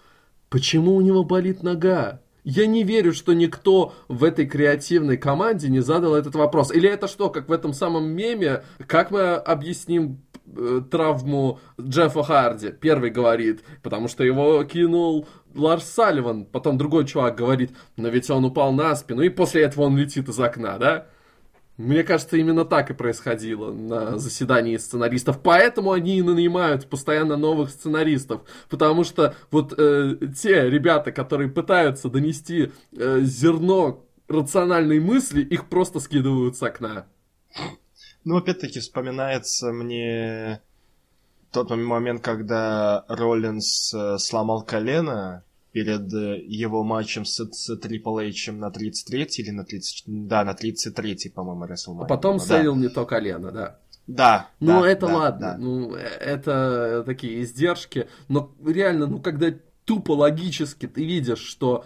Почему у него болит нога? Я не верю, что никто в этой креативной команде не задал этот вопрос. Или это что, как в этом самом меме, как мы объясним э, травму Джеффа Харди? Первый говорит, потому что его кинул Ларс Салливан. Потом другой чувак говорит, но ведь он упал на спину, и после этого он летит из окна, да? Мне кажется, именно так и происходило на заседании сценаристов. Поэтому они и нанимают постоянно новых сценаристов. Потому что вот э, те ребята, которые пытаются донести э, зерно рациональной мысли, их просто скидывают с окна. Ну, опять-таки, вспоминается мне тот момент, когда Роллинс э, сломал колено перед э, его матчем с, с Triple H на 33 или на 30... Да, на 33 по-моему, WrestleMania. А потом да. сейлил не то колено, да. Да. Ну, да, это да, ладно. Да. Ну, это такие издержки. Но реально, ну, когда тупо логически ты видишь, что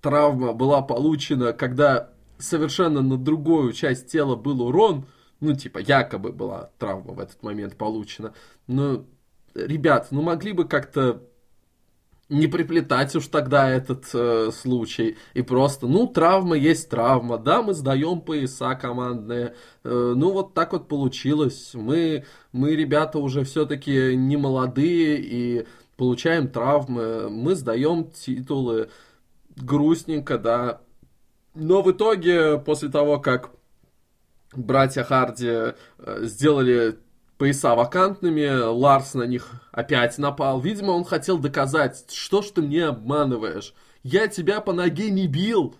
травма была получена, когда совершенно на другую часть тела был урон, ну, типа, якобы была травма в этот момент получена. Но, ребят, ну могли бы как-то не приплетать уж тогда этот э, случай. И просто, ну, травма есть травма. Да, мы сдаем пояса командные. Э, ну, вот так вот получилось. Мы, мы ребята, уже все-таки не молодые и получаем травмы. Мы сдаем титулы. Грустненько, да. Но в итоге, после того, как братья Харди э, сделали пояса вакантными, Ларс на них опять напал. Видимо, он хотел доказать, что ж ты мне обманываешь. Я тебя по ноге не бил.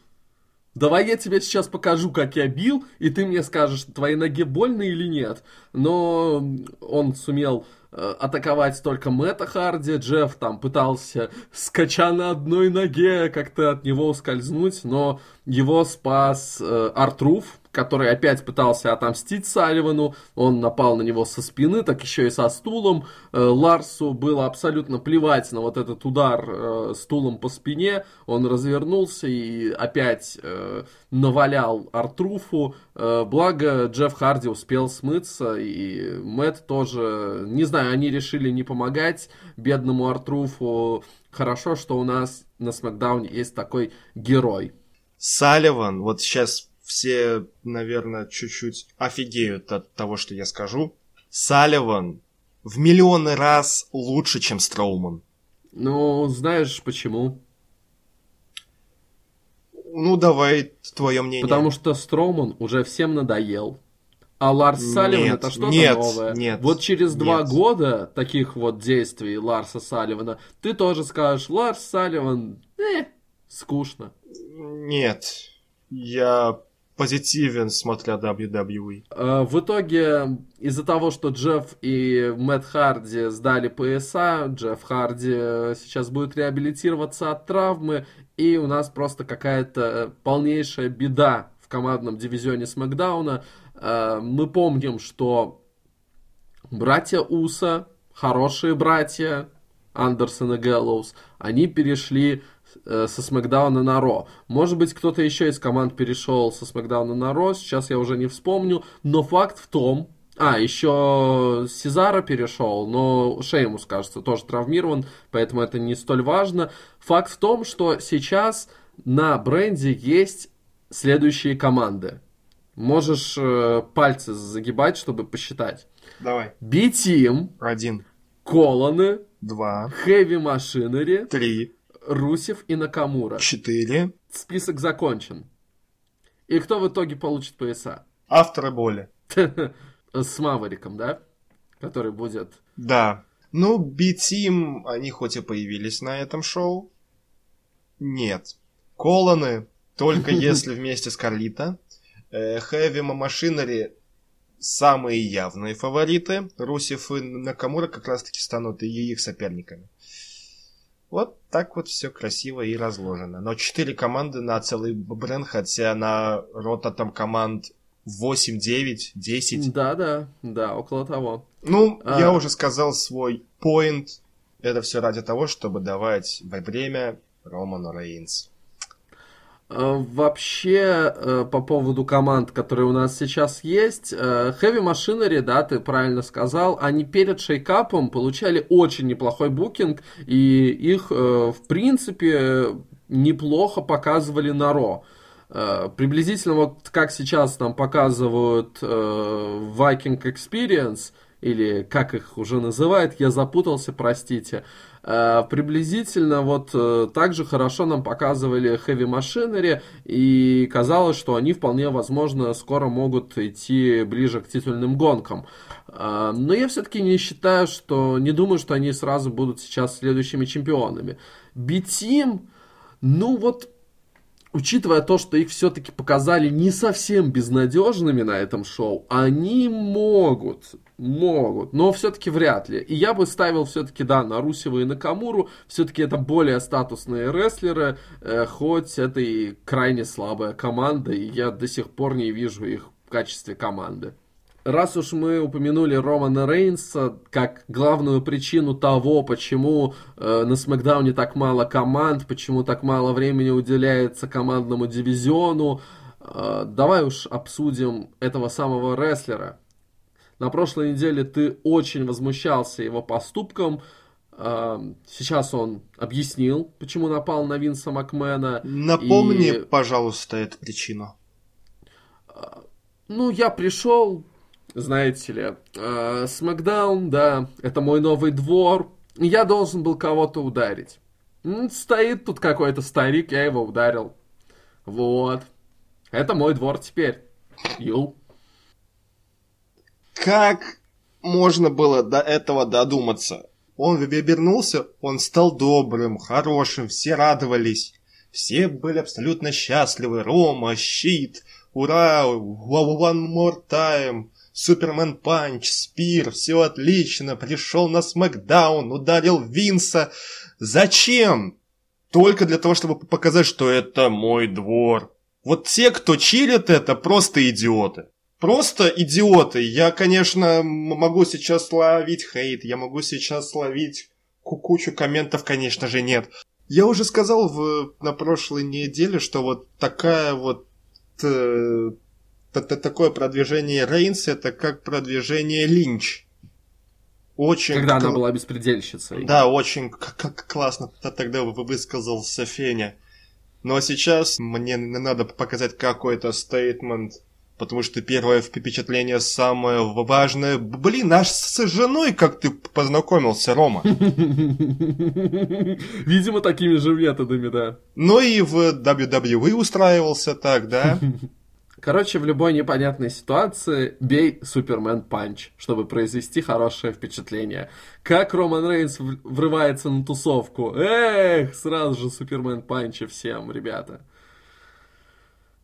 Давай я тебе сейчас покажу, как я бил, и ты мне скажешь, твоей ноге больно или нет. Но он сумел э, атаковать только Мэтта Харди. Джефф там пытался, скача на одной ноге, как-то от него ускользнуть, но его спас э, Артруф, который опять пытался отомстить Салливану, он напал на него со спины, так еще и со стулом. Э, Ларсу было абсолютно плевать на вот этот удар э, стулом по спине, он развернулся и опять э, навалял Артруфу, благо Джефф Харди успел смыться, и Мэтт тоже, не знаю, они решили не помогать бедному Артруфу. Хорошо, что у нас на Смакдауне есть такой герой. Салливан, вот сейчас все, наверное, чуть-чуть офигеют от того, что я скажу. Салливан в миллионы раз лучше, чем Строуман. Ну, знаешь почему? Ну, давай твое мнение. Потому что Строуман уже всем надоел. А Ларс Салливан это что-то нет, новое. Нет, вот через нет. два года таких вот действий Ларса Салливана ты тоже скажешь, Ларс Салливан, э, скучно. Нет, я позитивен, смотря WWE. Э, в итоге, из-за того, что Джефф и Мэтт Харди сдали пояса, Джефф Харди сейчас будет реабилитироваться от травмы, и у нас просто какая-то полнейшая беда в командном дивизионе Смакдауна. Э, мы помним, что братья Уса, хорошие братья, Андерсон и Гэллоус, они перешли э, со Смакдауна на Ро. Может быть, кто-то еще из команд перешел со Смакдауна на Ро, сейчас я уже не вспомню, но факт в том, а, еще Сезара перешел, но Шеймус, кажется, тоже травмирован, поэтому это не столь важно. Факт в том, что сейчас на бренде есть следующие команды. Можешь э, пальцы загибать, чтобы посчитать. Давай. B-Team. Один. Колоны. Два. Heavy Machinery. Три. Русев и Накамура. Четыре. Список закончен. И кто в итоге получит пояса? Авторы боли. С Мавариком, да? Который будет... Да. Ну, B-Team, они хоть и появились на этом шоу. Нет. Колоны, только если вместе с Карлита. Heavy Machinery самые явные фавориты. Русев и Накамура как раз-таки станут и их соперниками. Вот так вот все красиво и разложено. Но четыре команды на целый бренд, хотя на рота там команд 8, 9, 10. Да, да, да, около того. Ну, а... я уже сказал свой point. Это все ради того, чтобы давать время Роману Рейнс. Э, вообще, э, по поводу команд, которые у нас сейчас есть, э, Heavy Machinery, да, ты правильно сказал, они перед шейкапом получали очень неплохой букинг, и их, в принципе, неплохо показывали на Ро. Приблизительно вот как сейчас нам показывают Viking Experience, или как их уже называют, я запутался, простите. Э, приблизительно вот э, так же хорошо нам показывали Heavy Machinery, и казалось, что они вполне возможно скоро могут идти ближе к титульным гонкам. Э, но я все-таки не считаю, что, не думаю, что они сразу будут сейчас следующими чемпионами. B-Team, ну вот учитывая то, что их все-таки показали не совсем безнадежными на этом шоу, они могут, могут, но все-таки вряд ли. И я бы ставил все-таки, да, на Русева и на Камуру, все-таки это более статусные рестлеры, э, хоть это и крайне слабая команда, и я до сих пор не вижу их в качестве команды раз уж мы упомянули Романа Рейнса как главную причину того, почему э, на Смакдауне так мало команд, почему так мало времени уделяется командному дивизиону, э, давай уж обсудим этого самого рестлера. На прошлой неделе ты очень возмущался его поступком. Э, сейчас он объяснил, почему напал на Винса Макмена. Напомни, и... пожалуйста, эту причину. Э, ну, я пришел, знаете ли. Э, Смакдаун, да, это мой новый двор. Я должен был кого-то ударить. Стоит тут какой-то старик, я его ударил. Вот. Это мой двор теперь. Ю. Как можно было до этого додуматься? Он вернулся, он стал добрым, хорошим, все радовались. Все были абсолютно счастливы. Рома, щит, ура, one more time. Супермен Панч, Спир, все отлично, пришел на Смакдаун, ударил Винса. Зачем? Только для того, чтобы показать, что это мой двор. Вот те, кто чилит это, просто идиоты. Просто идиоты. Я, конечно, могу сейчас ловить хейт, я могу сейчас ловить кучу комментов, конечно же, нет. Я уже сказал в, на прошлой неделе, что вот такая вот э, такое продвижение Рейнс это как продвижение Линч. Очень Когда она была беспредельщицей. Да, очень как классно тогда высказался Феня. Но сейчас мне надо показать какой-то стейтмент, потому что первое впечатление самое важное. Блин, аж с женой как ты познакомился, Рома. Видимо, такими же методами, да. Ну и в WWE устраивался так, да? Короче, в любой непонятной ситуации бей Супермен Панч, чтобы произвести хорошее впечатление. Как Роман Рейнс врывается на тусовку. Эх, сразу же Супермен Панчи всем, ребята.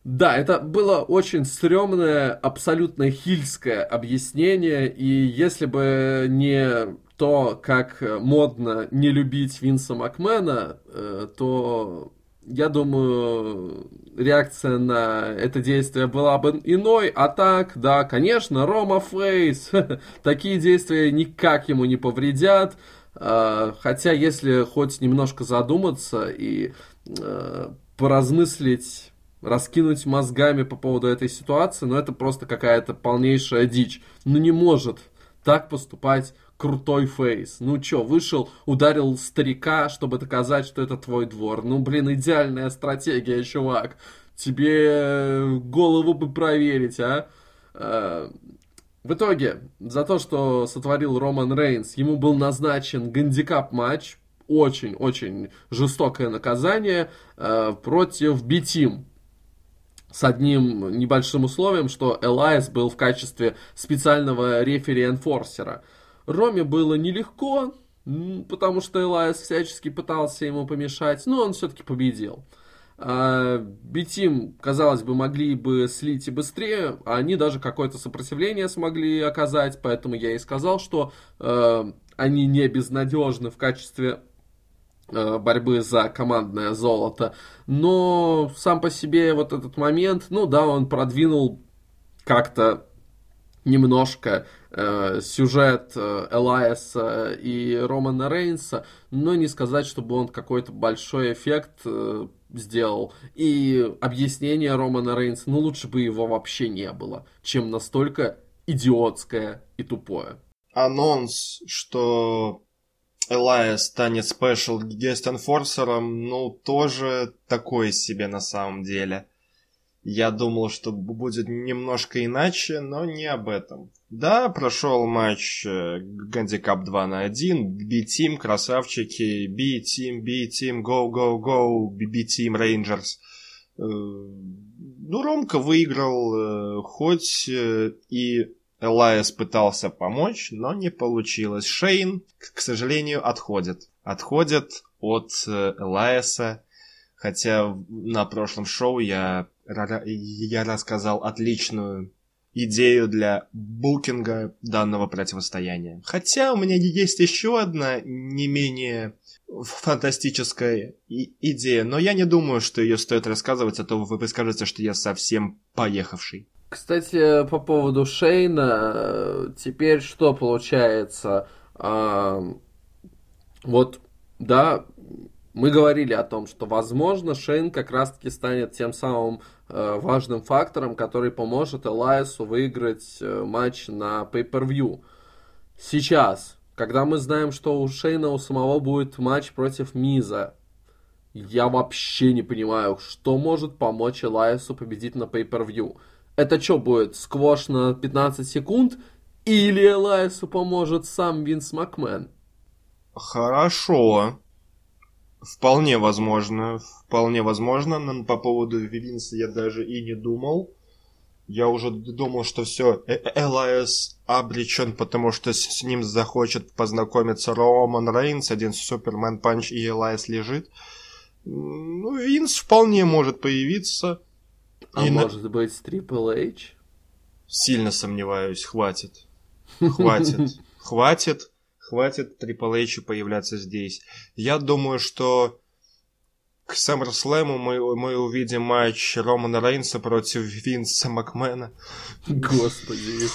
Да, это было очень стрёмное, абсолютно хильское объяснение, и если бы не то, как модно не любить Винса Макмена, э, то я думаю, реакция на это действие была бы иной, а так, да, конечно, Рома Фейс, такие действия никак ему не повредят, э, хотя если хоть немножко задуматься и э, поразмыслить раскинуть мозгами по поводу этой ситуации, но это просто какая-то полнейшая дичь. Ну не может так поступать крутой фейс. Ну чё, вышел, ударил старика, чтобы доказать, что это твой двор. Ну, блин, идеальная стратегия, чувак. Тебе голову бы проверить, а? а в итоге, за то, что сотворил Роман Рейнс, ему был назначен гандикап-матч, очень-очень жестокое наказание э, против B-Team с одним небольшим условием, что Элайас был в качестве специального рефери- enforcer а. Роману было нелегко, потому что Элайас всячески пытался ему помешать, но он все-таки победил. А, Битим, казалось бы, могли бы слить и быстрее, а они даже какое-то сопротивление смогли оказать, поэтому я и сказал, что э, они не безнадежны в качестве борьбы за командное золото. Но сам по себе вот этот момент, ну да, он продвинул как-то немножко э, сюжет э, Элайаса и Романа Рейнса, но не сказать, чтобы он какой-то большой эффект э, сделал. И объяснение Романа Рейнса, ну лучше бы его вообще не было, чем настолько идиотское и тупое. Анонс, что Элайас станет special guest enforcer ом, ну, тоже такое себе на самом деле. Я думал, что будет немножко иначе, но не об этом. Да, прошел матч Гандикап 2 на 1, B-Team, красавчики, B-Team, B-Team, go, go, go, B-Team, Rangers. Э, ну, Ромка выиграл, э, хоть э, и Элайс пытался помочь, но не получилось. Шейн, к сожалению, отходит. Отходит от э, Элайса, хотя на прошлом шоу я, я рассказал отличную идею для букинга данного противостояния. Хотя у меня есть еще одна не менее фантастическая идея, но я не думаю, что ее стоит рассказывать, а то вы скажете, что я совсем поехавший. Кстати, по поводу Шейна, теперь что получается? А, вот, да, мы говорили о том, что, возможно, Шейн как раз-таки станет тем самым э, важным фактором, который поможет Элайсу выиграть э, матч на Pay-Per-View. Сейчас, когда мы знаем, что у Шейна у самого будет матч против Миза, я вообще не понимаю, что может помочь Элайсу победить на Pay-Per-View это что будет, сквош на 15 секунд? Или Элайсу поможет сам Винс Макмен? Хорошо. Вполне возможно. Вполне возможно. Но по поводу Винса я даже и не думал. Я уже думал, что все, э, Элайас обречен, потому что с ним захочет познакомиться Роман Рейнс, один Superman Punch и Элайас лежит. Ну, Винс вполне может появиться. А и может на... быть Triple H? Сильно сомневаюсь, хватит. Хватит. Хватит. Хватит Triple H появляться здесь. Я думаю, что к SummerSlam мы, мы увидим матч Романа Рейнса против Винса Макмена. Господи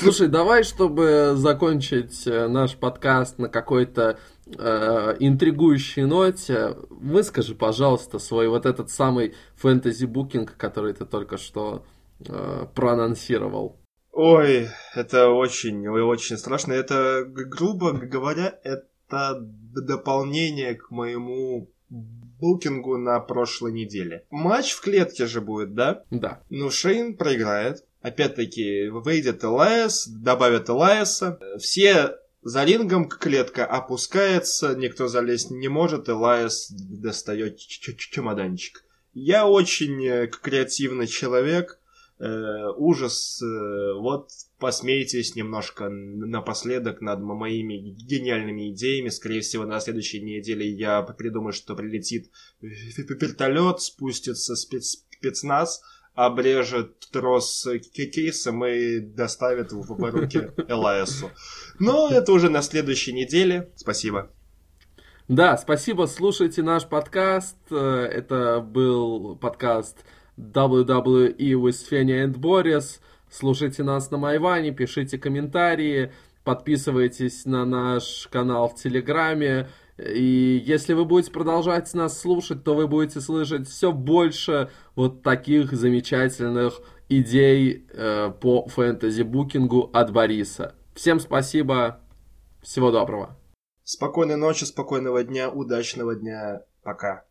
Слушай, давай, чтобы закончить э, наш подкаст на какой-то э, интригующей ноте, выскажи, пожалуйста, свой вот этот самый фэнтези-букинг, который ты только что э, проанонсировал. Ой, это очень, очень страшно. Это, грубо говоря, это дополнение к моему букингу на прошлой неделе. Матч в клетке же будет, да? Да. Ну, Шейн проиграет. Опять-таки, выйдет Элайс, добавят Элайса. Все за рингом клетка опускается, никто залезть не может, и Лайс достает чемоданчик. Я очень э, креативный человек, э, ужас, э, вот посмейтесь немножко напоследок над моими гениальными идеями. Скорее всего, на следующей неделе я придумаю, что прилетит вертолет, спустится спец спецназ обрежет трос кейсом и доставит в, руки ЛАСу. Но это уже на следующей неделе. Спасибо. Да, спасибо, слушайте наш подкаст. Э, это был подкаст WWE with Fenya and Boris. Слушайте нас на Майване, пишите комментарии, подписывайтесь на наш канал в Телеграме. И если вы будете продолжать нас слушать, то вы будете слышать все больше вот таких замечательных идей э, по фэнтези-букингу от Бориса. Всем спасибо, всего доброго. Спокойной ночи, спокойного дня, удачного дня. Пока.